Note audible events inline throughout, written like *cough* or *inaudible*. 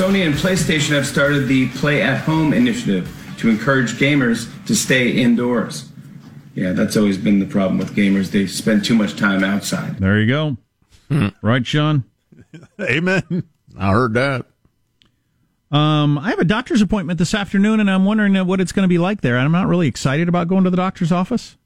So that Sony and PlayStation have started the Play at Home initiative to encourage gamers to stay indoors. Yeah, that's always been the problem with gamers. They spend too much time outside. There you go. Right, Sean? *laughs* Amen. I heard that. Um, I have a doctor's appointment this afternoon, and I'm wondering uh, what it's going to be like there. I'm not really excited about going to the doctor's office.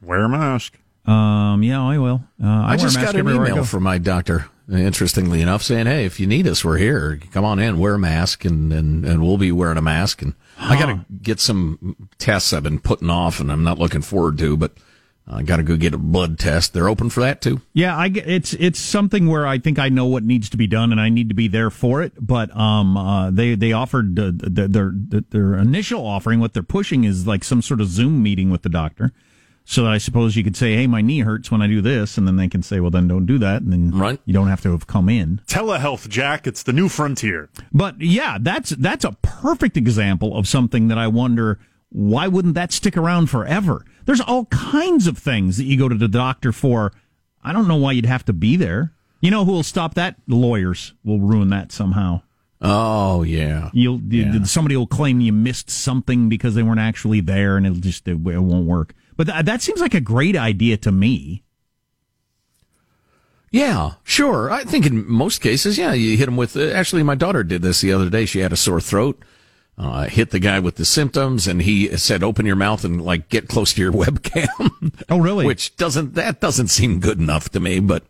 Wear a mask. Um, yeah, I will. Uh, I, I, just wear a mask got an email go. from my doctor, interestingly enough, saying, "Hey, if you need us, we're here. Come on in, wear a mask, and and, and we'll be wearing a mask." And I got to get some tests I've been putting off, and I'm not looking forward to, but I got to go get a blood test. They're open for that too. Yeah, I it's it's something where I think I know what needs to be done, and I need to be there for it. But um, uh, they they offered uh, their, their their initial offering. What they're pushing is like some sort of Zoom meeting with the doctor. So I suppose you could say, "Hey, my knee hurts when I do this," and then they can say, "Well, then don't do that," and then Right. you don't have to have come in. Telehealth, Jack. It's the new frontier. But yeah, that's that's a perfect example of something that I wonder why wouldn't that stick around forever? There's all kinds of things that you go to the doctor for. I don't know why you'd have to be there. You know who will stop that? Lawyers will ruin that somehow. Oh yeah, You'll you- Yeah. somebody will claim you missed something because they weren't actually there, and it'll just it, it won't work. But th- that seems like a great idea to me. yeah, sure. I think in most cases, yeah, you hit them with. Uh, actually, my daughter did this the other day. She had a sore throat. Uh, hit the guy with the symptoms, and he said, "Open your mouth and like get close to your *laughs* webcam." Oh, really? Which doesn't that doesn't seem good enough to me, but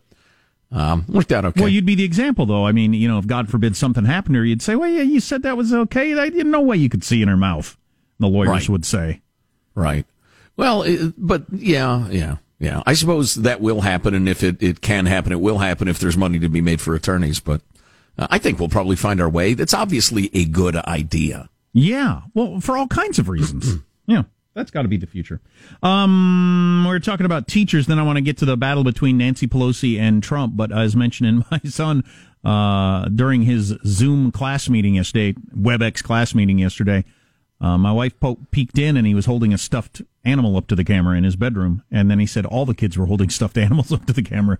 um, worked out okay. Well, you'd be the example, though. I mean, you know, if God forbid something happened to her, you'd say, "Well, yeah, you said that was okay. I didn't way you could see in her mouth." The lawyers Right. would say. Right. Well, but yeah, yeah, yeah. I suppose that will happen, and if it, it can happen, it will happen if there's money to be made for attorneys. But uh, I think we'll probably find our way. That's obviously a good idea. Yeah, well, for all kinds of reasons. *clears throat* yeah, that's got to be the future. Um, we're talking about teachers. Then I want to get to the battle between Nancy Pelosi and Trump. But as mentioned in *laughs* my son uh, during his Zoom class meeting yesterday, WebEx class meeting yesterday, uh, my wife po- peeked in and he was holding a stuffed animal up to the camera in his bedroom. And then he said all the kids were holding *laughs* stuffed animals up to the camera.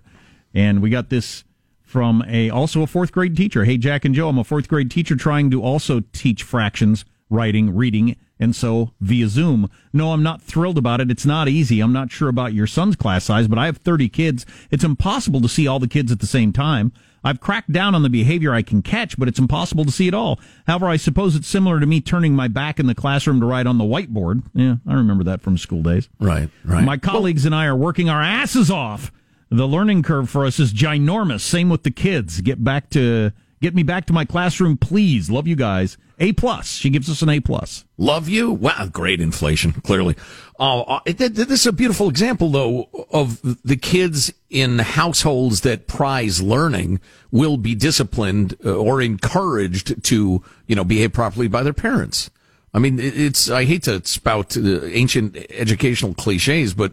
And we got this from a also a fourth grade teacher. Hey, Jack and Joe, I'm a fourth grade teacher trying to also teach fractions, writing, reading, and so via Zoom. No, I'm not thrilled about it. It's not easy. I'm not sure about your son's class size, but I have 30 kids. It's impossible to see all the kids at the same time. I've cracked down on the behavior I can catch, but it's impossible to see it all. However, I suppose it's similar to me turning my back in the classroom to write on the whiteboard. Yeah, I remember that from school days. Right. Right. My colleagues and I are working our asses off. The learning curve for us is ginormous. Same with the kids. Get back to get me back to my classroom, please. Love you guys. A plus. She gives us an A plus. Love you. Wow, great inflation, clearly. Uh, uh, this is a beautiful example, though, of the kids in households that prize learning will be disciplined uh, or encouraged to, you know, behave properly by their parents. I mean, it's, I hate to spout uh, ancient educational cliches, but,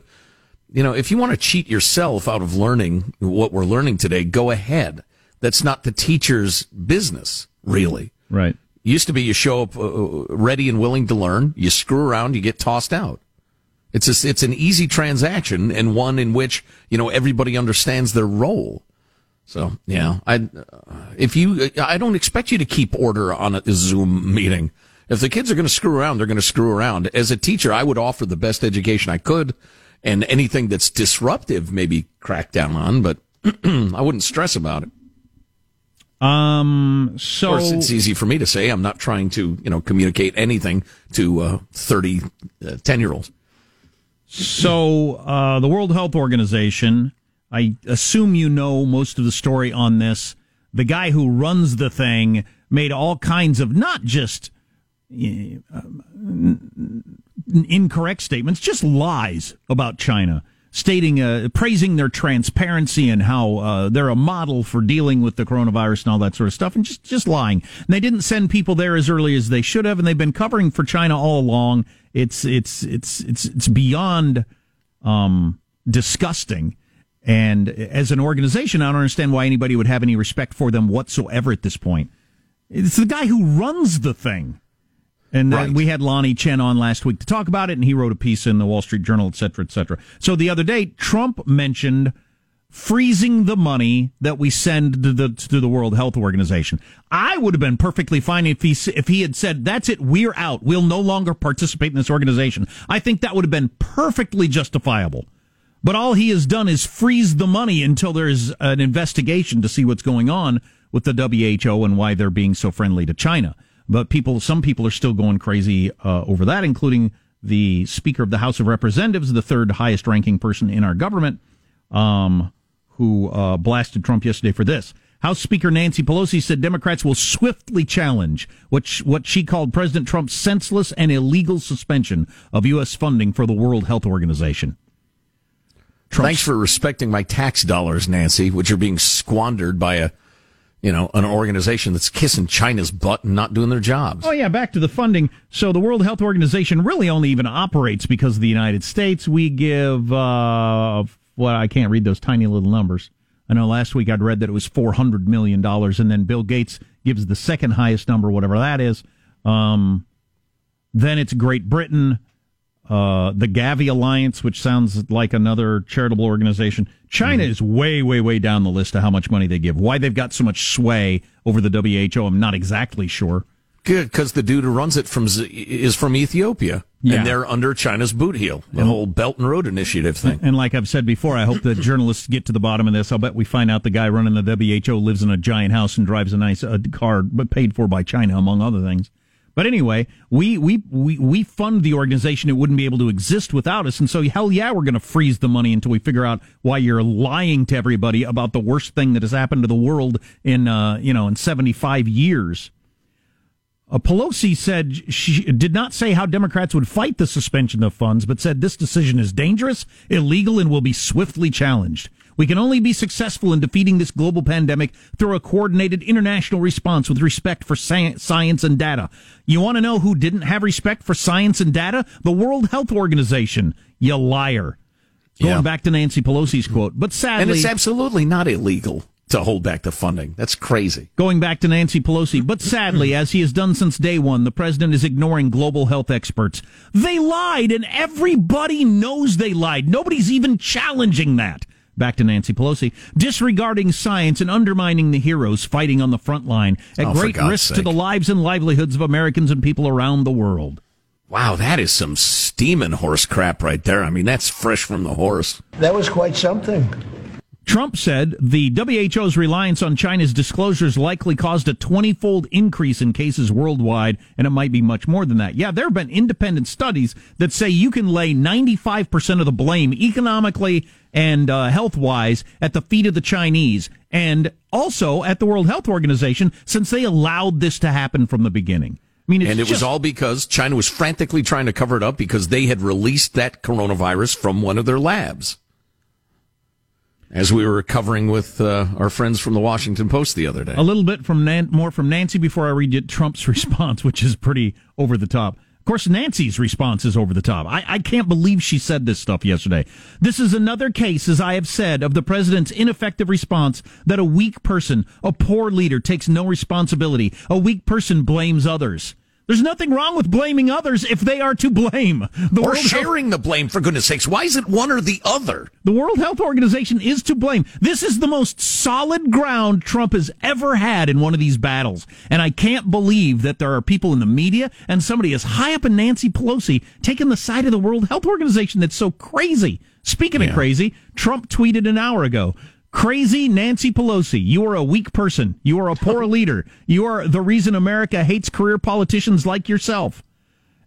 you know, if you want to cheat yourself out of learning what we're learning today, go ahead. That's not the teacher's business, really. Right. Used to be you show up uh, ready and willing to learn, you screw around, you get tossed out. It's a, it's an easy transaction and one in which you know everybody understands their role. So yeah, I uh, if you I don't expect you to keep order on a Zoom meeting. If the kids are going to screw around, they're going to screw around. As a teacher, I would offer the best education I could, and anything that's disruptive maybe crack down on, but *clears throat* I wouldn't stress about it. Um. So Of course, it's easy for me to say. I'm not trying to, you know, communicate anything to uh, 30, uh, 10 year olds. So, uh, the World Health Organization, I assume you know most of the story on this. The guy who runs the thing made all kinds of not just uh, incorrect statements, just lies about China, stating, uh, praising their transparency and how uh, they're a model for dealing with the coronavirus and all that sort of stuff, and just just lying. And they didn't send people there as early as they should have, and they've been covering for China all along. It's it's it's it's it's beyond um, disgusting. And as an organization, I don't understand why anybody would have any respect for them whatsoever at this point. It's the guy who runs the thing. And Right. we had Lanhee Chen on last week to talk about it, and he wrote a piece in the Wall Street Journal, et cetera, et cetera. So the other day, Trump mentioned freezing the money that we send to the to the World Health Organization. I would have been perfectly fine if he if he had said, "That's it, we're out. We'll no longer participate in this organization." I think that would have been perfectly justifiable. But all he has done is freeze the money until there's an investigation to see what's going on with the WHO and why they're being so friendly to China. But people, some people are still going crazy uh, over that, including the Speaker of the House of Representatives, the third highest ranking person in our government, um, who uh, blasted Trump yesterday for this. House Speaker Nancy Pelosi said Democrats will swiftly challenge what sh- what she called President Trump's senseless and illegal suspension of U.S. funding for the World Health Organization. Trump's- Thanks for respecting my tax dollars, Nancy, which are being squandered by a, you know, an organization that's kissing China's butt and not doing their jobs. Oh yeah, back to the funding. So the World Health Organization really only even operates because of the United States. We give uh well, I can't read those tiny little numbers. I know last week I'd read that it was four hundred million dollars, and then Bill Gates gives the second highest number, whatever that is. Um, then it's Great Britain, uh, the Gavi Alliance, which sounds like another charitable organization. China mm-hmm. is way, way, way down the list of how much money they give. Why they've got so much sway over the WHO, I'm not exactly sure. Good, because the dude who runs it from is from Ethiopia, yeah. and they're under China's boot heel. The whole Belt and Road Initiative thing. And like I've said before, I hope the journalists get to the bottom of this. I'll bet we find out the guy running the WHO lives in a giant house and drives a nice uh, car, but paid for by China, among other things. But anyway, we, we, we, we fund the organization. It wouldn't be able to exist without us. And so, hell yeah, we're going to freeze the money until we figure out why you're lying to everybody about the worst thing that has happened to the world in, uh, you know, in 75 years. Uh, Pelosi said she did not say how Democrats would fight the suspension of funds, but said this decision is dangerous, illegal, and will be swiftly challenged. We can only be successful in defeating this global pandemic through a coordinated international response with respect for science and data. You want to know who didn't have respect for science and data? The World Health Organization. You liar. Going yeah. back to Nancy Pelosi's quote, but sadly, and it's absolutely not illegal to hold back the funding. That's crazy. Going back to Nancy Pelosi, but sadly, as he has done since day one, the president is ignoring global health experts. They lied, and everybody knows they lied. Nobody's even challenging that. Back to Nancy Pelosi, disregarding science and undermining the heroes fighting on the front line at oh, great risk sake. to the lives and livelihoods of Americans and people around the world. Wow, that is some steaming horse crap right there. I mean, that's fresh from the horse. That was quite something. Trump said the WHO's reliance on China's disclosures likely caused a 20 fold increase in cases worldwide, and it might be much more than that. Yeah, there have been independent studies that say you can lay 95% of the blame economically and uh, health wise at the feet of the Chinese and also at the World Health Organization since they allowed this to happen from the beginning. I mean, and it just... was all because China was frantically trying to cover it up because they had released that coronavirus from one of their labs as we were covering with uh, our friends from the Washington Post the other day. A little bit from Nan- more from Nancy before I read Trump's *laughs* response, which is pretty over the top. Of course, Nancy's response is over the top. I, I can't believe she said this stuff yesterday. This is another case, as I have said, of the president's ineffective response that a weak person, a poor leader, takes no responsibility. A weak person blames others. There's nothing wrong with blaming others if they are to blame. The or World sharing Health- the blame, for goodness sakes. Why is it one or the other? The World Health Organization is to blame. This is the most solid ground Trump has ever had in one of these battles. And I can't believe that there are people in the media and somebody as high up in Nancy Pelosi taking the side of the World Health Organization that's so crazy. Speaking yeah. of crazy, Trump tweeted an hour ago Crazy Nancy Pelosi, you are a weak person. You are a poor *laughs* leader. You are the reason America hates career politicians like yourself.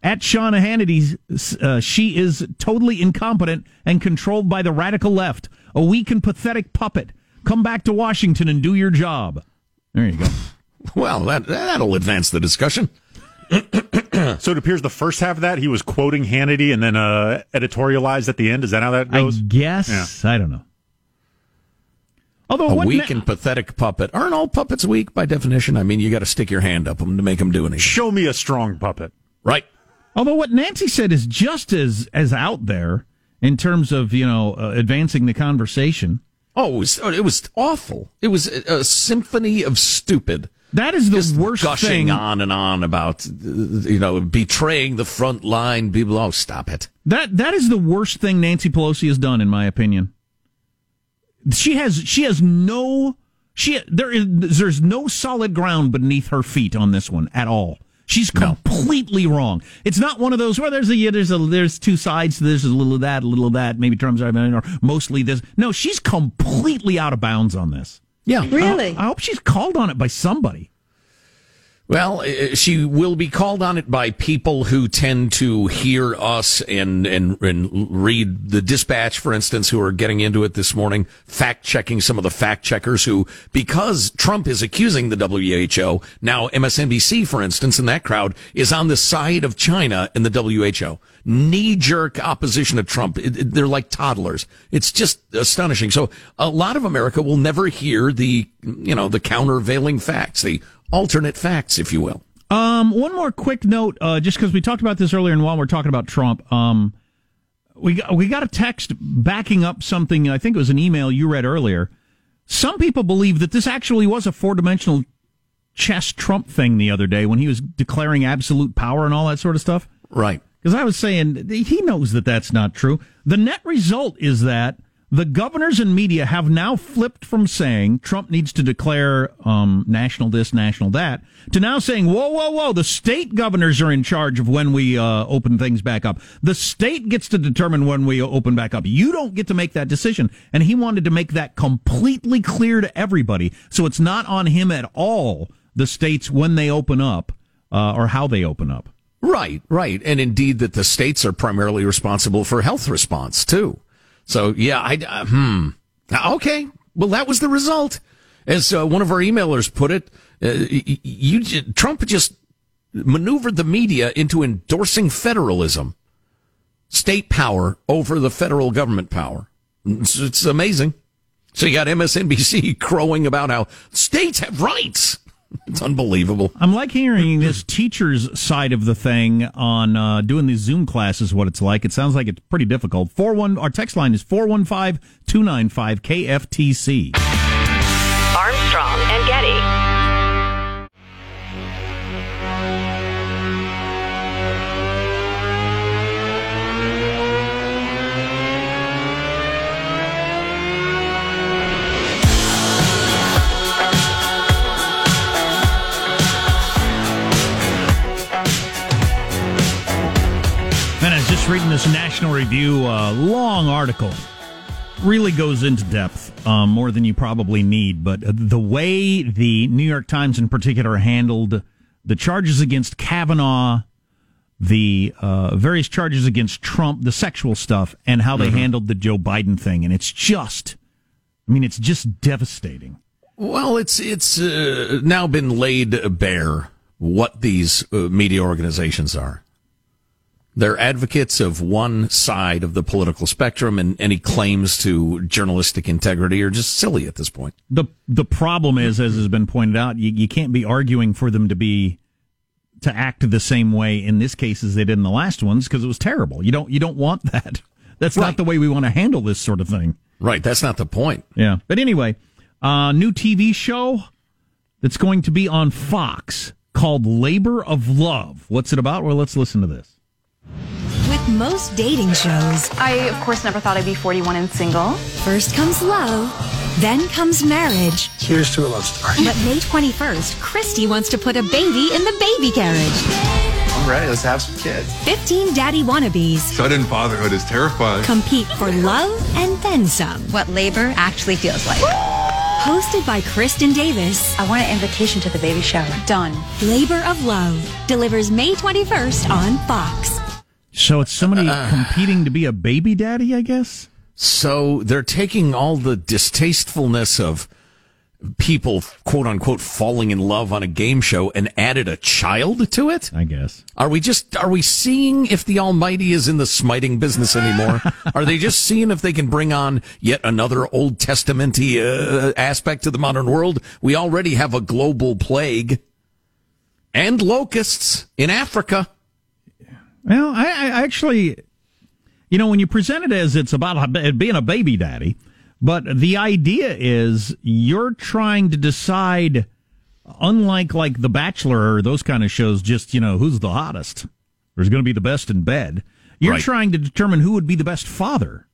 At Sean Hannity, uh, she is totally incompetent and controlled by the radical left. A weak and pathetic puppet. Come back to Washington and do your job. There you go. *laughs* Well, that that'll advance the discussion. *coughs* so it appears the first half of that he was quoting Hannity and then uh, editorialized at the end. Is that how that goes? I guess. Yeah. I don't know. Although a weak na- and pathetic puppet aren't all puppets weak by definition. I mean, you got to stick your hand up them to make them do anything. Show me a strong puppet, right? Although what Nancy said is just as as out there in terms of you know uh, advancing the conversation. Oh, it was, it was awful. It was a, a symphony of stupid. That is the Just worst gushing thing. on and on about you know betraying the front line people. Oh, stop it. That that is the worst thing Nancy Pelosi has done, in my opinion She has she has no she there is there's no solid ground beneath her feet on this one at all. She's completely no. wrong. It's not one of those where there's a yeah, there's a there's two sides. There's a little of that, a little of that. Maybe Trump's or mostly this. No, she's completely out of bounds on this. Yeah, really. I, I hope she's called on it by somebody. Well, uh, she will be called on it by people who tend to hear us and, and, and read the dispatch, for instance, who are getting into it this morning, fact checking some of the fact checkers who, because Trump is accusing the WHO, now MSNBC, for instance, in that crowd is on the side of China and the WHO. Knee jerk opposition to Trump. It, it, they're like toddlers. It's just astonishing. So a lot of America will never hear the, you know, the countervailing facts, the alternate facts, if you will. Um, one more quick note, uh, just because we talked about this earlier, and while we're talking about Trump, um, we got, we got a text backing up something. I think it was an email you read earlier. Some people believe that this actually was a four dimensional chess Trump thing the other day when he was declaring absolute power and all that sort of stuff. Right. Because I was saying he knows that that's not true. The net result is that the governors and media have now flipped from saying Trump needs to declare um, national this, national that, to now saying, whoa, whoa, whoa, the state governors are in charge of when we uh, open things back up. The state gets to determine when we open back up. You don't get to make that decision. And he wanted to make that completely clear to everybody. So it's not on him at all, the states, when they open up uh, or how they open up. Right, right. And indeed, that the states are primarily responsible for health response, too. So yeah, I uh, hmm. Okay, well that was the result. As uh, one of our emailers put it, uh, you, you Trump just maneuvered the media into endorsing federalism, state power over the federal government power. It's, it's amazing. So you got MSNBC *laughs* crowing about how states have rights. It's unbelievable. I'm like hearing this teacher's side of the thing on uh, doing these Zoom classes, what it's like. It sounds like it's pretty difficult. Four one. Our text line is 415 295 KFTC. Just reading this National Review uh, long article. Really goes into depth, um, more than you probably need. But the way the New York Times, in particular, handled the charges against Kavanaugh, the uh, various charges against Trump, the sexual stuff, and how they mm-hmm. handled the Joe Biden thing, and it's just, I mean, it's just devastating. Well, it's it's uh, now been laid bare what these uh, media organizations are. They're advocates of one side of the political spectrum, and any claims to journalistic integrity are just silly at this point. The the problem is, as has been pointed out, you, you can't be arguing for them to be to act the same way in this case as they did in the last ones because it was terrible. You don't you don't want *laughs* that. That's right. not the way we want to handle this sort of thing. Right. That's not the point. Yeah. But anyway, uh, new TV show that's going to be on Fox called Labor of Love. What's it about? Well, let's listen to this. With most dating shows, I, of course, never thought I'd be 41 and single. First comes love, then comes marriage. Here's to a love story. But May 21st, Kristy wants to put a baby in the baby carriage. I'm ready. Let's have some kids. 15 daddy wannabes. Sudden fatherhood is terrifying. Compete for love and then some. What labor actually feels like. Hosted by Kristin Davis. I want an invitation to the baby shower. Done. Labor of Love delivers May 21st on Fox. So it's somebody uh, competing to be a baby daddy, I guess? So they're taking all the distastefulness of people, quote unquote, falling in love on a game show and added a child to it? I guess. Are we just, are we seeing if the Almighty is in the smiting business anymore? *laughs* are they just seeing if they can bring on yet another Old Testamenty uh, aspect to the modern world? We already have a global plague and locusts in Africa. Well, I, I actually, you know, when you present it as it's about being a baby daddy, but the idea is you're trying to decide, unlike like The Bachelor or those kind of shows, just, you know, who's the hottest, who's going to be the best in bed. You're right. trying to determine who would be the best father.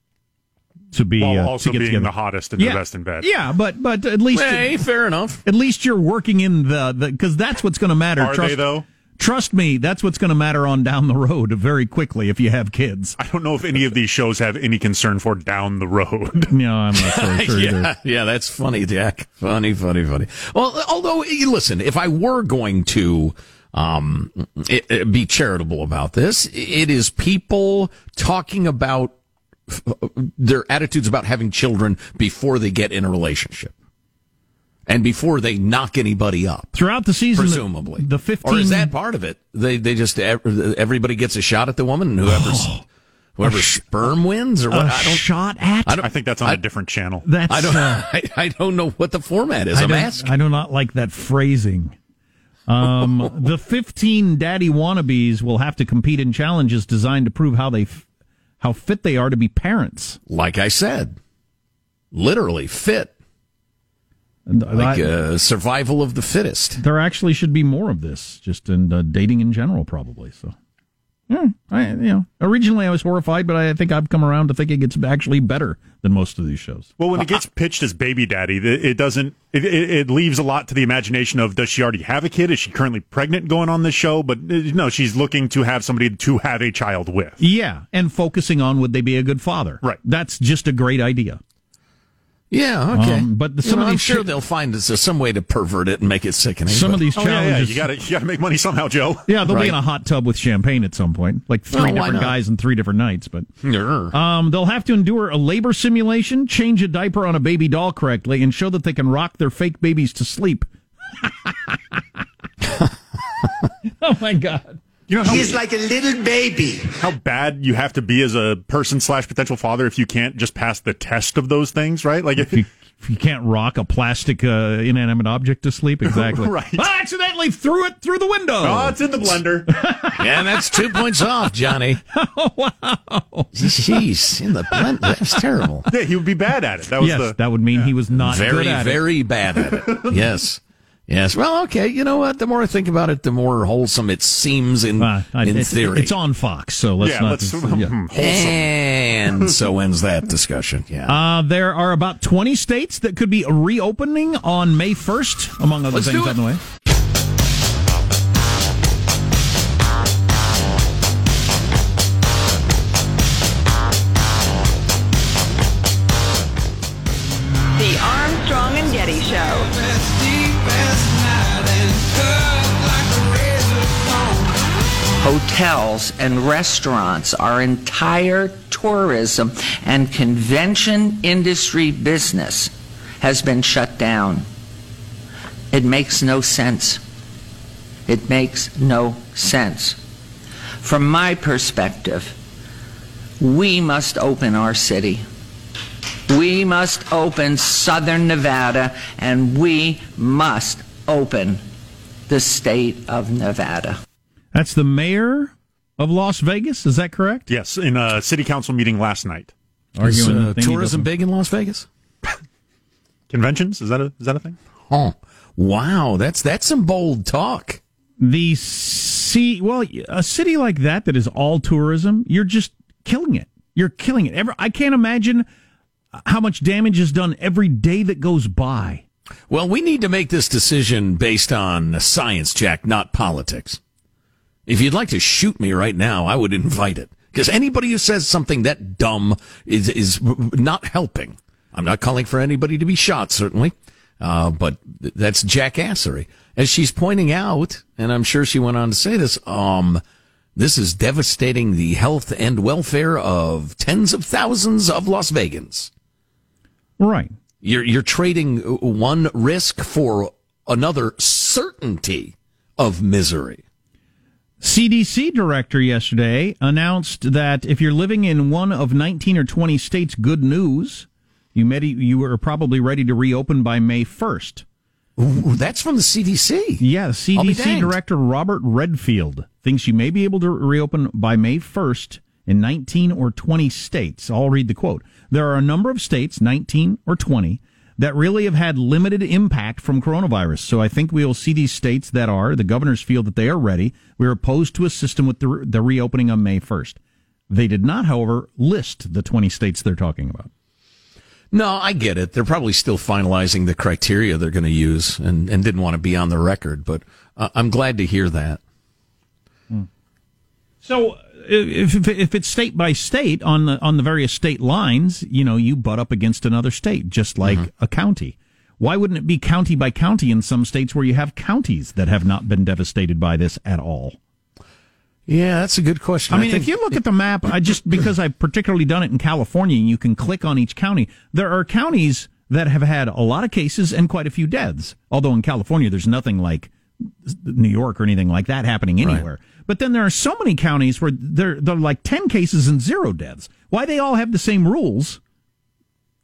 to be While uh, also to get being together. the hottest and yeah. the best in bed. Yeah, but but at least Hey, fair enough. at least you're working in the because that's what's going to matter. Are trust, they though? Trust me, that's what's going to matter on down the road very quickly if you have kids. I don't know if any of these shows have any concern for down the road. *laughs* No, I'm not so sure *laughs* yeah, yeah, that's funny, Jack. Funny, funny, funny. Well, although listen, if I were going to um, it, it- be charitable about this, it is people talking about uh, their attitudes about having children before they get in a relationship. And before they knock anybody up, Throughout the season, presumably, the, 15 or is that part of it? They they just everybody gets a shot at the woman, and whoever's *gasps* whoever's sperm wins, or what? a I don't. shot at? I don't. I think that's on I- a different channel. That's I don't. uh, *laughs* I, I don't know what the format is. I I'm don't- asking. I do not like that phrasing. Um, *laughs* the 15 daddy wannabes will have to compete in challenges designed to prove how they f- how fit they are to be parents. like I said, literally fit, And like I- uh, survival of the fittest. there actually should be more of this, just in uh, dating in general, probably. So, yeah, I, you know, originally I was horrified, but I think I've come around to thinking it's actually better than most of these shows. Well, when it gets pitched as baby daddy, it it doesn't. It, it, it leaves a lot to the imagination of does she already have a kid? Is she currently pregnant going on this show? But uh, no, she's looking to have somebody to have a child with. Yeah, and focusing on would they be a good father? Right. That's just a great idea. Yeah, okay. Um, but the- You some know, of I'm sure chi- they'll find s- some way to pervert it and make it sickening. Some but- of these Oh, yeah, yeah, challenges. you got to you got to make money somehow, Joe. *laughs* Yeah, they'll Right. be in a hot tub with champagne at some point, like three Oh, why different guys and three different nights. But um, they'll have to endure a labor simulation, change a diaper on a baby doll correctly, and show that they can rock their fake babies to sleep. *laughs* oh my god! You know how, He's like a little baby. how bad you have to be as a person slash potential father if you can't just pass the test of those things, right? Like if If you, if you can't rock a plastic uh, inanimate object to sleep, exactly. *laughs* Right. I accidentally threw it through the window. oh, it's in the blender. *laughs* yeah, that's two points off, Johnny. *laughs* Oh, wow! Jeez, in the blender. That's terrible. yeah, he would be bad at it. That was yes, the that would mean he was not very, good at it. very bad at it. Yes. Yes. Well, okay. You know what? The more I think about it, the more wholesome it seems in, Uh, I- in it's, theory. it's on Fox, so let's yeah. not. Let's *laughs* yeah. wholesome. and *laughs* so ends that discussion. Yeah. Uh, there are about 20 states that could be reopening on May 1st, among other Let's things do on it. the way. Hotels and restaurants, our entire tourism and convention industry business has been shut down. It makes no sense. It makes no sense. From my perspective, we must open our city. We must open southern Nevada and we must open the state of Nevada. That's the mayor of Las Vegas. Is that correct? Yes, in a city council meeting last night. Is Arguing uh, the thing he tourism big in Las Vegas? *laughs* Conventions is that a is that a thing? Oh, wow. That's that's some bold talk. The sea, well, a city like that that is all tourism, you're just killing it. You're killing it. Ever, I can't imagine how much damage is done every day that goes by. Well, we need to make this decision based on science, Jack, not politics. If you'd like to shoot me right now, I would invite it. Because anybody who says something that dumb is, is not helping. I'm not calling for anybody to be shot, certainly. Uh, but that's jackassery. As she's pointing out, and I'm sure she went on to say this, um, this is devastating the health and welfare of tens of thousands of Las Vegans. Right. You're you're trading one risk for another certainty of misery. CDC director yesterday announced that if you're living in one of 19 or 20 states, good news. You met, you are probably ready to reopen by May 1st. Ooh, that's from the CDC. Yeah, CDC director Robert Redfield thinks you may be able to reopen by May 1st in 19 or 20 states. I'll read the quote. There are a number of states, 19 or 20, that really have had limited impact from coronavirus. So I think we will see these states that are, the governors feel that they are ready. We're opposed to a system with the, the reopening on May 1st. They did not, however, list the 20 states they're talking about. No, I get it. They're probably still finalizing the criteria they're going to use and, and didn't want to be on the record, but uh, I'm glad to hear that. So if, if if it's state by state on the on the various state lines, you know, you butt up against another state, just like mm-hmm. a county. Why wouldn't it be county by county in some states where you have counties that have not been devastated by this at all? Yeah, that's a good question. I mean, think- if you look at the map, I just because I've particularly done it in California, and you can click on each county. There are counties that have had a lot of cases and quite a few deaths. Although in California, there's nothing like New York or anything like that happening anywhere. But then there are so many counties where there there are like ten cases and zero deaths. Why they all have the same rules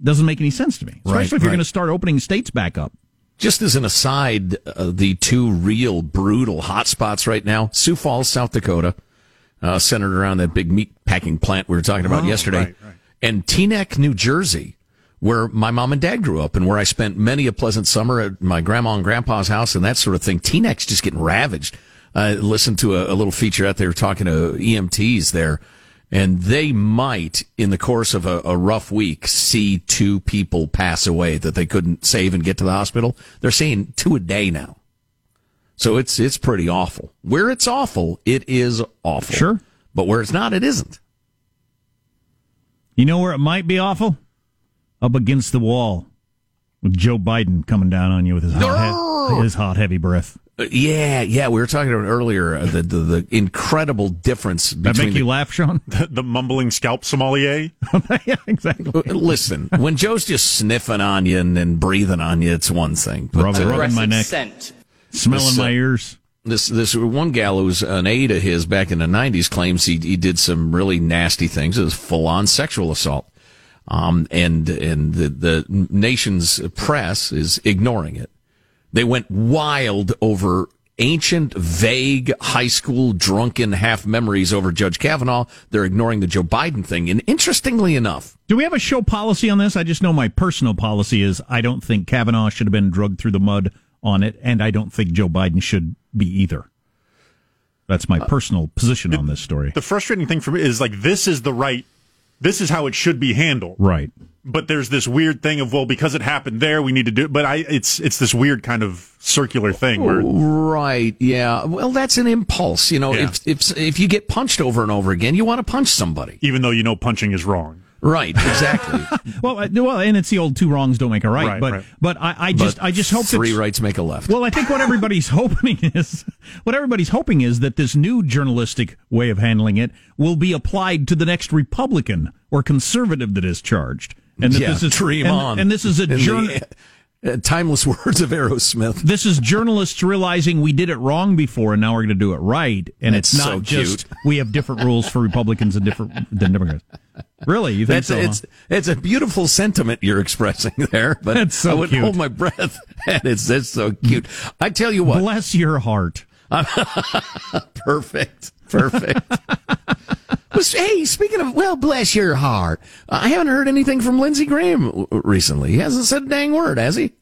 doesn't make any sense to me. Especially Right, if you're right. going to start opening states back up. Just as an aside, uh, the two real brutal hotspots right now: Sioux Falls, South Dakota, uh, centered around that big meat packing plant we were talking about Oh, yesterday, right, right. and Teaneck, New Jersey, where my mom and dad grew up, and where I spent many a pleasant summer at my grandma and grandpa's house and that sort of thing. Teaneck's just getting ravaged. I listened to a, a little feature out there talking to EMTs there. And they might, in the course of a, a rough week, see two people pass away that they couldn't save and get to the hospital. They're seeing two a day now. So it's it's pretty awful. Where it's awful, it is awful. Sure. But where it's not, it isn't. You know where it might be awful? Up against the wall with Joe Biden coming down on you with his hot, he- his hot heavy breath. Uh, yeah, yeah. We were talking about earlier uh, the, the the incredible difference That between make you the- laugh, Sean? *laughs* The, the mumbling scalp sommelier. *laughs* yeah, exactly. Uh, Listen, when Joe's just sniffing on you and, and breathing on you, it's one thing. But, Rubbing, rubbing my neck, Scent. smelling This, my ears. this this one gal who's an aide of his back in the '90s claims he he did some really nasty things. It was full on sexual assault, um, and and the the nation's press is ignoring it. They went wild over ancient, vague high school drunken half memories over Judge Kavanaugh. They're ignoring the Joe Biden thing, and interestingly enough, Do we have a show policy on this? I just know my personal policy is I don't think Kavanaugh should have been drugged through the mud on it, and I don't think Joe Biden should be either. That's my uh, personal position on this story. The frustrating thing for me is like this is the right, this is how it should be handled. Right. But there's this weird thing of well, because it happened there, we need to do. it. But I, it's it's this weird kind of circular thing where oh, Right. Yeah. Well, that's an impulse. You know, Yeah. if, if, if you get punched over and over again, you want to punch somebody. even though you know punching is wrong. Right. Exactly. *laughs* Well, I- well, and it's the old two wrongs don't make a right. Right, but right. but I, I just But I just hope three rights make a left. Well, I think what everybody's *laughs* hoping is what everybody's hoping is that this new journalistic way of handling it will be applied to the next Republican or conservative that is charged. And that yeah, this is dream and, on. And this is a journal. Uh, timeless *laughs* words of Aerosmith. This is journalists realizing we did it wrong before, and now we're going to do it right. And That's it's so not just cute. *laughs* we have different rules for Republicans and different than Democrats. Really, you think That's so? huh? it's it's a beautiful sentiment you're expressing *laughs* there, but That's so I would cute. hold my breath. And it's that's so cute. I tell you what, Bless your heart. perfect, perfect. Hey, speaking of, well, bless your heart. I haven't heard anything from Lindsey Graham recently. He hasn't said a dang word, has he?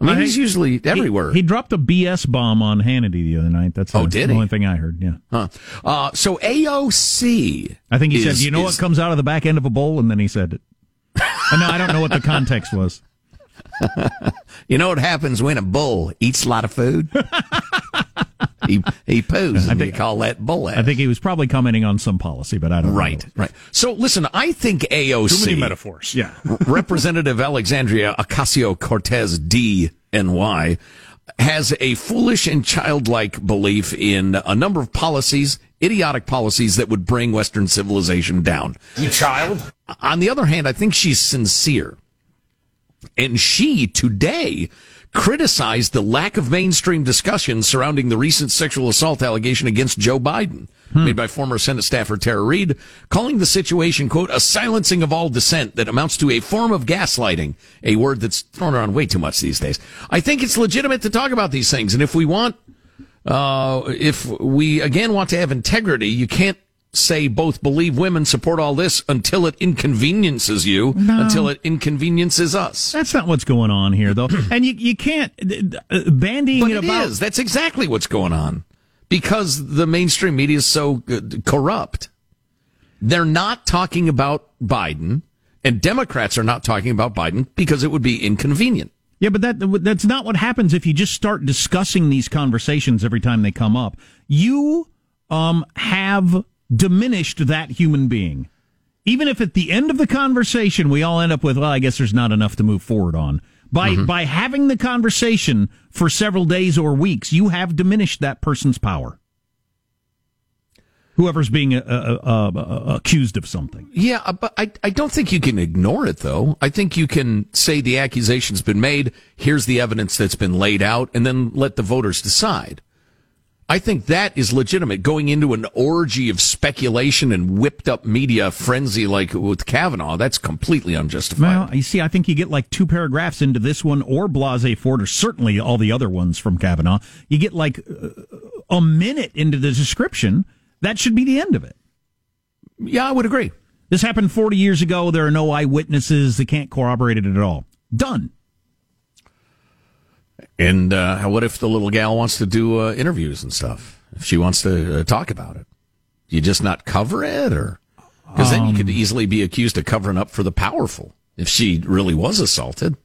I mean, I- he's usually everywhere. He, he dropped a BS bomb on Hannity the other night. That's Oh, the, did the he? only thing I heard. Yeah. Huh. Uh, so AOC. I think he said, "You know what comes out of the back end of a bowl," and then he said it. And no, I don't know what the context was. *laughs* You know what happens when a bull eats a lot of food? *laughs* he he poos. and think- they call that bull ass. I think he was probably commenting on some policy, but I don't Right, know. right. Right. So listen, I think AOC. Too many metaphors. Yeah. *laughs* Representative Alexandria Ocasio Cortez D and Y has a foolish and childlike belief in a number of policies, idiotic policies that would bring Western civilization down. You child. On the other hand, I think she's sincere. And she today criticized the lack of mainstream discussion surrounding the recent sexual assault allegation against Joe Biden, made by former Senate staffer Tara Reade, calling the situation, quote, a silencing of all dissent that amounts to a form of gaslighting, a word that's thrown around way too much these days. I think it's legitimate to talk about these things. And if we want, uh, if we again want to have integrity, you can't say both believe women support all this until it inconveniences you, until it inconveniences us. That's not what's going on here, though. *clears throat* And you you can't uh, bandying But it it about. is. That's exactly what's going on. Because the mainstream media is so uh, corrupt. They're not talking about Biden And Democrats are not talking about Biden because it would be inconvenient. Yeah, but that that's not what happens if you just start discussing these conversations every time they come up. You um, have diminished that human being. Even if at the end of the conversation we all end up with, well, I guess there's not enough to move forward on. By Mm-hmm. by having the conversation for several days or weeks, you have diminished that person's power. Whoever's being uh, uh, uh, uh, accused of something. Yeah, uh, but I, I don't think you can ignore it, though. I think you can say the accusation's been made, here's the evidence that's been laid out, and then let the voters decide. I think that is legitimate. Going into an orgy of speculation and whipped up media frenzy like with Kavanaugh, that's completely unjustified. Well, you see, I think you get like two paragraphs into this one or Blasey Ford, or certainly all the other ones from Kavanaugh. You get like uh, a minute into the description. That should be the end of it. Yeah, I would agree. This happened 40 years ago. There are no eyewitnesses. They can't corroborate it at all. Done. And uh, what if the little gal wants to do uh, interviews and stuff? If she wants to uh, talk about it, you just not cover it, or because then you could easily be accused of covering up for the powerful if she really was assaulted.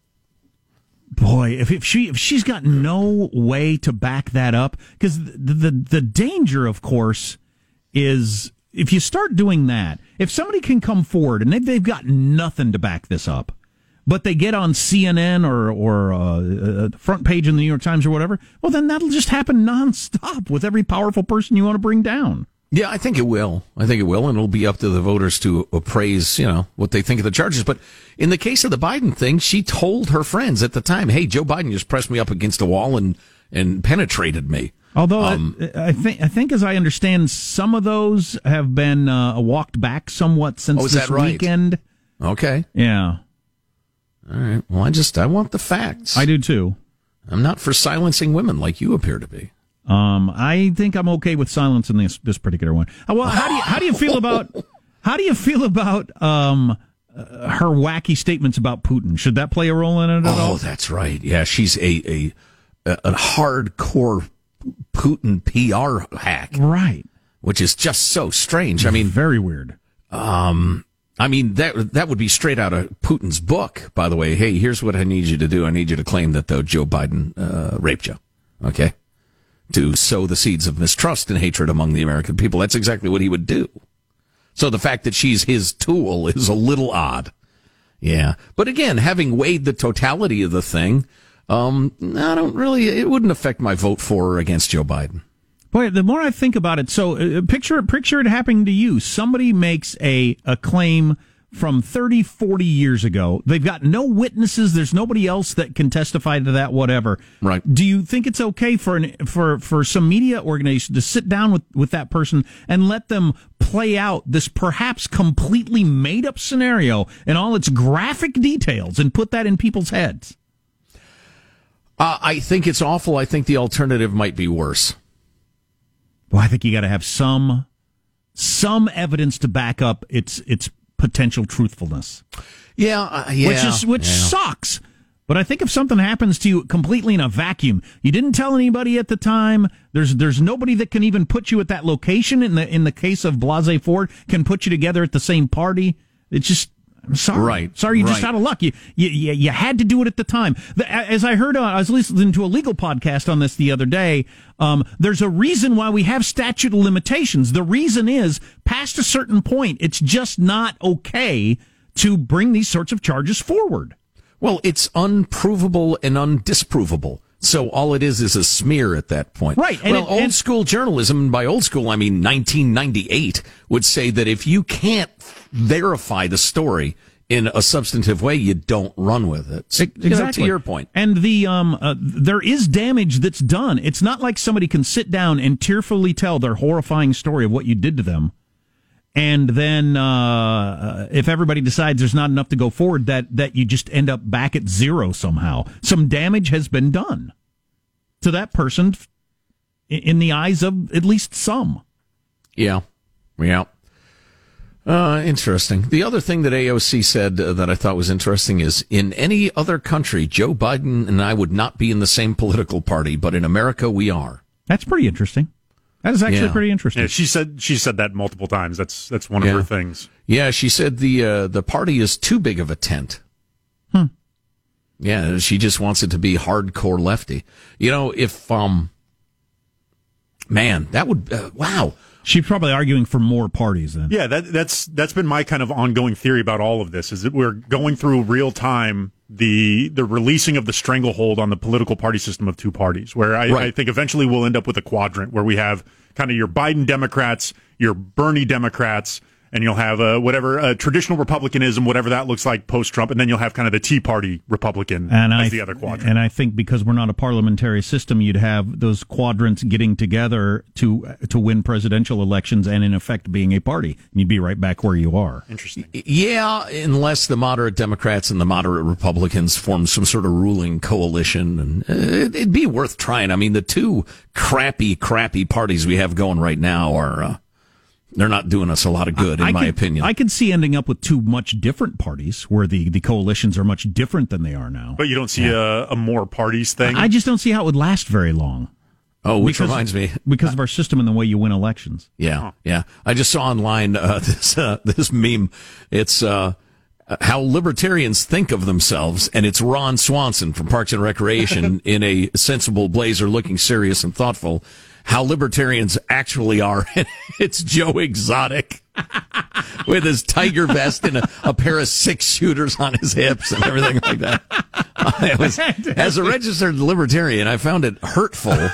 Boy, if, if she if she's got no way to back that up, because the, the the danger, of course, is if you start doing that. If somebody can come forward and they've, they've got nothing to back this up, but they get on CNN or or uh, uh, front page in the New York Times or whatever, well, then that'll just happen nonstop with every powerful person you want to bring down. Yeah, I think it will. I think it will, and it'll be up to the voters to appraise, you know, what they think of the charges. But in the case of the Biden thing, she told her friends at the time, "Hey, Joe Biden just pressed me up against a wall and and penetrated me." Although Um, I, I think I think as I understand, some of those have been uh, walked back somewhat since Oh, is this that right? weekend. Okay, Yeah, all right. Well, I just I want the facts. I do too. I'm not for silencing women like you appear to be. Um, I think I'm okay with silence in this this particular one. Uh, Well, how do you how do you feel about *laughs* how do you feel about um uh, her wacky statements about Putin? Should that play a role in it at Oh, all? that's right. Yeah, she's a a a, a hardcore Putin PR hack, Right. which is just so strange. I mean, very weird. Um, I mean that that would be straight out of Putin's book. By the way, hey, here's what I need you to do. I need you to claim that though Joe Biden uh, raped you. Okay, to sow the seeds of mistrust and hatred among the American people. That's exactly what he would do. So the fact that she's his tool is a little odd. Yeah, but again, having weighed the totality of the thing, um, I don't really. It wouldn't affect my vote for or against Joe Biden. Boy, the more I think about it, so uh, picture picture it happening to you. Somebody makes a a claim from 30, 40 years ago. They've got no witnesses. There's nobody else that can testify to that. Whatever. Right. Do you think it's okay for an for for some media organization to sit down with with that person and let them play out this perhaps completely made up scenario in all its graphic details and put that in people's heads? Uh, I think it's awful. I think the alternative might be worse. Well, I think you got to have some some evidence to back up its its potential truthfulness. Yeah, uh, yeah, which is which yeah. sucks. But I think if something happens to you completely in a vacuum, you didn't tell anybody at the time. There's there's nobody that can even put you at that location. In the in the case of Blasey Ford, can put you together at the same party. It's just. I'm sorry. Right, Sorry, you're just out of luck. You, you, you, you had to do it at the time. The, as I heard, uh, I was listening to a legal podcast on this the other day. Um, there's a reason why we have statute of limitations. The reason is, past a certain point, it's just not okay to bring these sorts of charges forward. Well, it's unprovable and undisprovable. So all it is is a smear at that point. Right, and well, it- old and- school journalism, and by old school, I mean 1998, would say that if you can't verify the story in a substantive way, you don't run with it. So, you know, to your point. And the um, uh, there is damage that's done. It's not like somebody can sit down and tearfully tell their horrifying story of what you did to them, and then uh, if everybody decides there's not enough to go forward, that that you just end up back at zero somehow. Some damage has been done to that person in the eyes of at least some. Yeah. Yeah. Uh, interesting. The other thing that AOC said uh, that I thought was interesting is in any other country, Joe Biden and I would not be in the same political party, but in America, we are. That's pretty interesting. That is actually Yeah. pretty interesting. Yeah, she said she said that multiple times. That's that's one Yeah. of her things. Yeah, she said the uh, the party is too big of a tent. Hmm. Yeah, she just wants it to be hardcore lefty. You know, if um, man, that would uh, wow. She's probably arguing for more parties then. Yeah, that, that's that's been my kind of ongoing theory about all of this is that we're going through real time the the releasing of the stranglehold on the political party system of two parties, where I, Right. I think eventually we'll end up with a quadrant where we have kind of your Biden Democrats, your Bernie Democrats, and you'll have uh, whatever uh, traditional Republicanism, whatever that looks like post Trump, and then you'll have kind of the Tea Party Republican And as I, the other quadrant. and I think because we're not a parliamentary system, you'd have those quadrants getting together to to win presidential elections, and in effect being a party. You'd be right back where you are. Interesting. Yeah, unless the moderate Democrats and the moderate Republicans form some sort of ruling coalition, and uh, it'd be worth trying. I mean, the two crappy, crappy parties we have going right now are uh, they're not doing us a lot of good, in I my could- opinion. I could see ending up with two much different parties where the, the coalitions are much different than they are now. But you don't see a, a more parties thing. I just don't see how it would last very long. oh, which because- reminds me, because of our system and the way you win elections. Yeah, yeah. I just saw online uh, *laughs* this uh, this meme. It's uh, how libertarians think of themselves, and it's Ron Swanson from Parks and Recreation *laughs* in a sensible blazer, looking serious and thoughtful. How libertarians actually are. *laughs* it's Joe Exotic with his tiger vest and a, a pair of six shooters on his hips and everything like that. *laughs* Was- as a registered libertarian, I found it hurtful.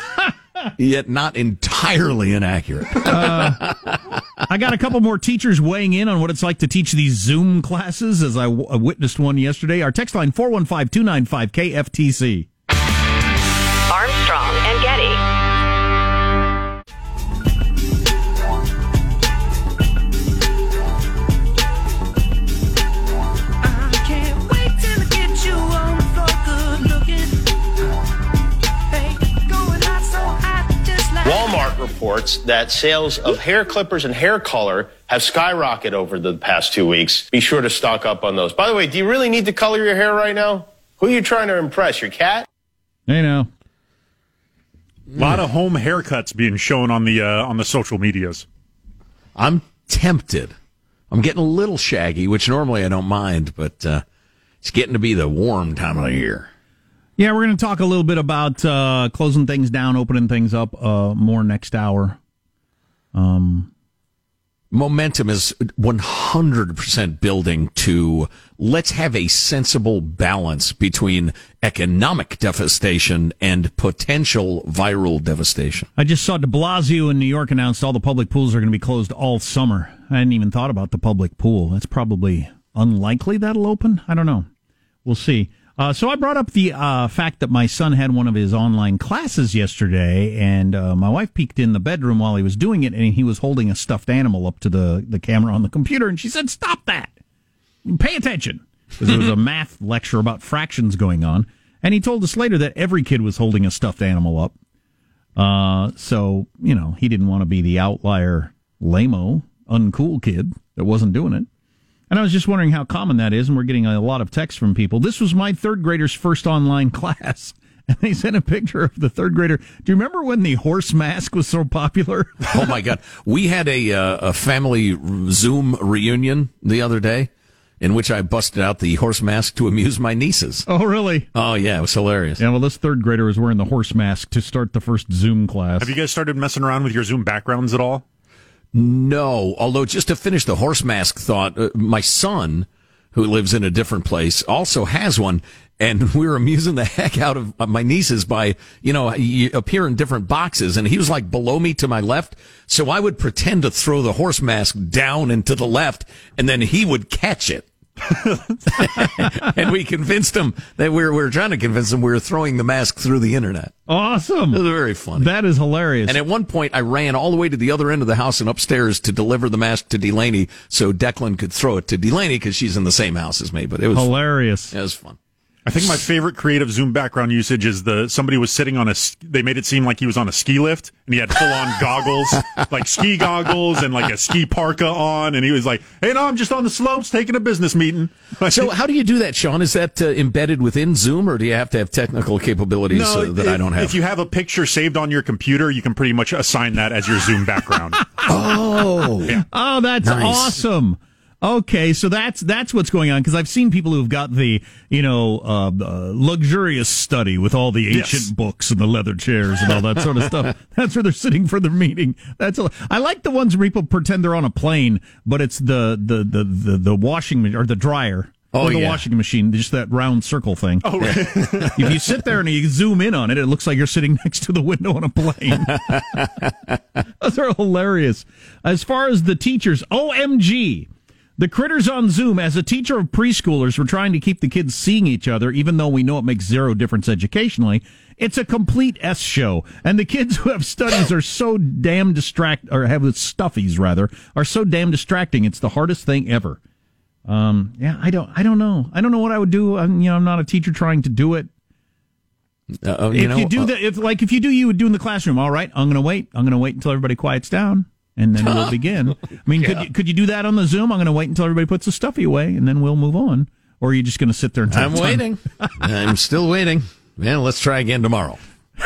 Yet not entirely inaccurate. *laughs* Uh, I got a couple more teachers weighing in on what it's like to teach these Zoom classes as I w- I witnessed one yesterday. Our text line 415 295 KFTC. Reports that sales of hair clippers and hair color have skyrocketed over the past two weeks. Be sure to stock up on those. By the way, do you really need to color your hair right now? Who are you trying to impress? Your cat? You know, A lot of home haircuts being shown on the uh, on the social medias. I'm tempted. I'm getting a little shaggy, which normally I don't mind, but uh, it's getting to be the warm time of the year. Yeah, we're going to talk a little bit about uh, closing things down, opening things up uh, more next hour. Um, Momentum is 100% building to let's have a sensible balance between economic devastation and potential viral devastation. I just saw de Blasio in New York announced all the public pools are going to be closed all summer. I hadn't even thought about the public pool. That's probably unlikely that'll open. I don't know. We'll see. Uh, so I brought up the uh, fact that my son had one of his online classes yesterday, and uh, my wife peeked in the bedroom while he was doing it, and he was holding a stuffed animal up to the, the camera on the computer, and she said, "Stop that! Pay attention!" Because there was a *laughs* math lecture about fractions going on, and he told us later that every kid was holding a stuffed animal up. Uh, so you know he didn't want to be the outlier, lameo, uncool kid that wasn't doing it. And I was just wondering how common that is, and we're getting a lot of texts from people. This was my third grader's first online *laughs* class. And they sent a picture of the third grader. Do you remember when the horse mask was so popular? *laughs* oh my God. We had a, uh, a family Zoom reunion the other day in which I busted out the horse mask to amuse my nieces. Oh, really? Oh, yeah. It was hilarious. Yeah, well, this third grader was wearing the horse mask to start the first Zoom class. Have you guys started messing around with your Zoom backgrounds at all? No, although just to finish the horse mask thought, uh, my son, who lives in a different place, also has one, and *laughs* we were amusing the heck out of uh, my nieces by, you know, you appear in different boxes, and he was like below me to my left, so I would pretend to throw the horse mask down and to the left, and then he would catch it. *laughs* and we convinced him that we were, we were trying to convince him we were throwing the mask through the internet. Awesome. It was very funny. That is hilarious. And at one point, I ran all the way to the other end of the house and upstairs to deliver the mask to Delaney so Declan could throw it to Delaney because she's in the same house as me. But it was hilarious. It was fun. I think my favorite creative Zoom background usage is the somebody was sitting on a. They made it seem like he was on a ski lift, and he had full on *laughs* goggles, like ski goggles, and like a ski parka on, and he was like, "Hey, no, I'm just on the slopes taking a business meeting." *laughs* So how do you do that, Sean? Is that uh, embedded within Zoom, or do you have to have technical capabilities uh, that I don't have? If you have a picture saved on your computer, you can pretty much assign that as your Zoom background. *laughs* oh, Oh, that's Nice. awesome. Okay, so that's that's what's going on because I've seen people who've got the you know uh, uh, luxurious study with all the ancient Yes. books and the leather chairs and all that sort of *laughs* stuff. That's where they're sitting for their meeting. That's a, I like the ones where people pretend they're on a plane, but it's the the the the, the washing or the dryer. Oh, or the yeah. washing machine, just that round circle thing. Oh, right. *laughs* if you sit there and you zoom in on it, it looks like you're sitting *laughs* next to the window on a plane. Those are hilarious. As far as the teachers, OMG. The critters on Zoom, as a teacher of preschoolers, we're trying to keep the kids seeing each other, even though we know it makes zero difference educationally. It's a complete S show. And the kids *laughs* who have studies are so damn distract, or have the stuffies rather, are so damn distracting. It's the hardest thing ever. Um, yeah, I don't, I don't know. I don't know what I would do. I'm, you know, I'm not a teacher trying to do it Uh, if you know, you do uh, the if like if you do you would do in the classroom all right i'm gonna wait i'm gonna wait until everybody quiets down and then we'll *laughs* begin i mean could you could you do that on the zoom i'm gonna wait until everybody puts the stuffy away and then we'll move on or are you just gonna sit there and I'm waiting. *laughs* I'm still waiting. Man, let's try again tomorrow. *laughs*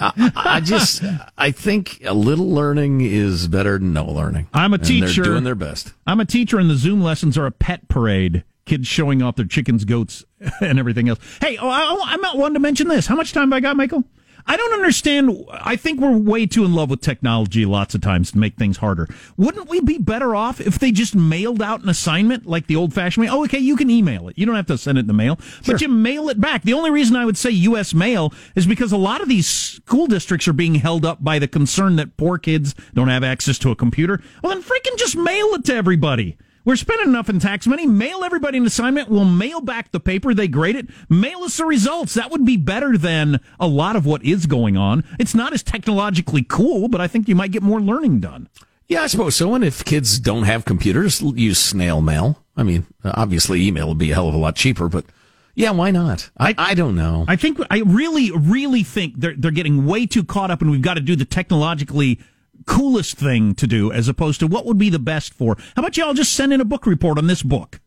I, I- just, I think a little learning is better than no learning. I'm a And teacher. They're doing their best. i'm a teacher and the zoom lessons are a pet parade kids showing off their chickens goats and everything else hey oh, I, oh, i'm not one to mention this how much time have i got michael I don't understand. I think we're way too in love with technology lots of times to make things harder. Wouldn't we be better off if they just mailed out an assignment like the old fashioned way? Oh, okay, you can email it. You don't have to send it in the mail, but you mail it back. The only reason I would say U.S. mail is because a lot of these school districts are being held up by the concern that poor kids don't have access to a computer. Well, then freaking just mail it to everybody. We're spending enough in tax money. Mail everybody an assignment. We'll mail back the paper. They grade it. Mail us the results. That would be better than a lot of what is going on. It's not as technologically cool, but I think you might get more learning done. Yeah, I suppose so. And if kids don't have computers, use snail mail. I mean, obviously, email would be a hell of a lot cheaper, but yeah, why not? I, I don't know. I think I really, really think they're they're getting way too caught up, and we've got to do the technologically coolest thing to do as opposed to what would be the best for. How about y'all just send in a book report on this book?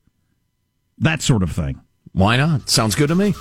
That sort of thing. Why not? Sounds good to me.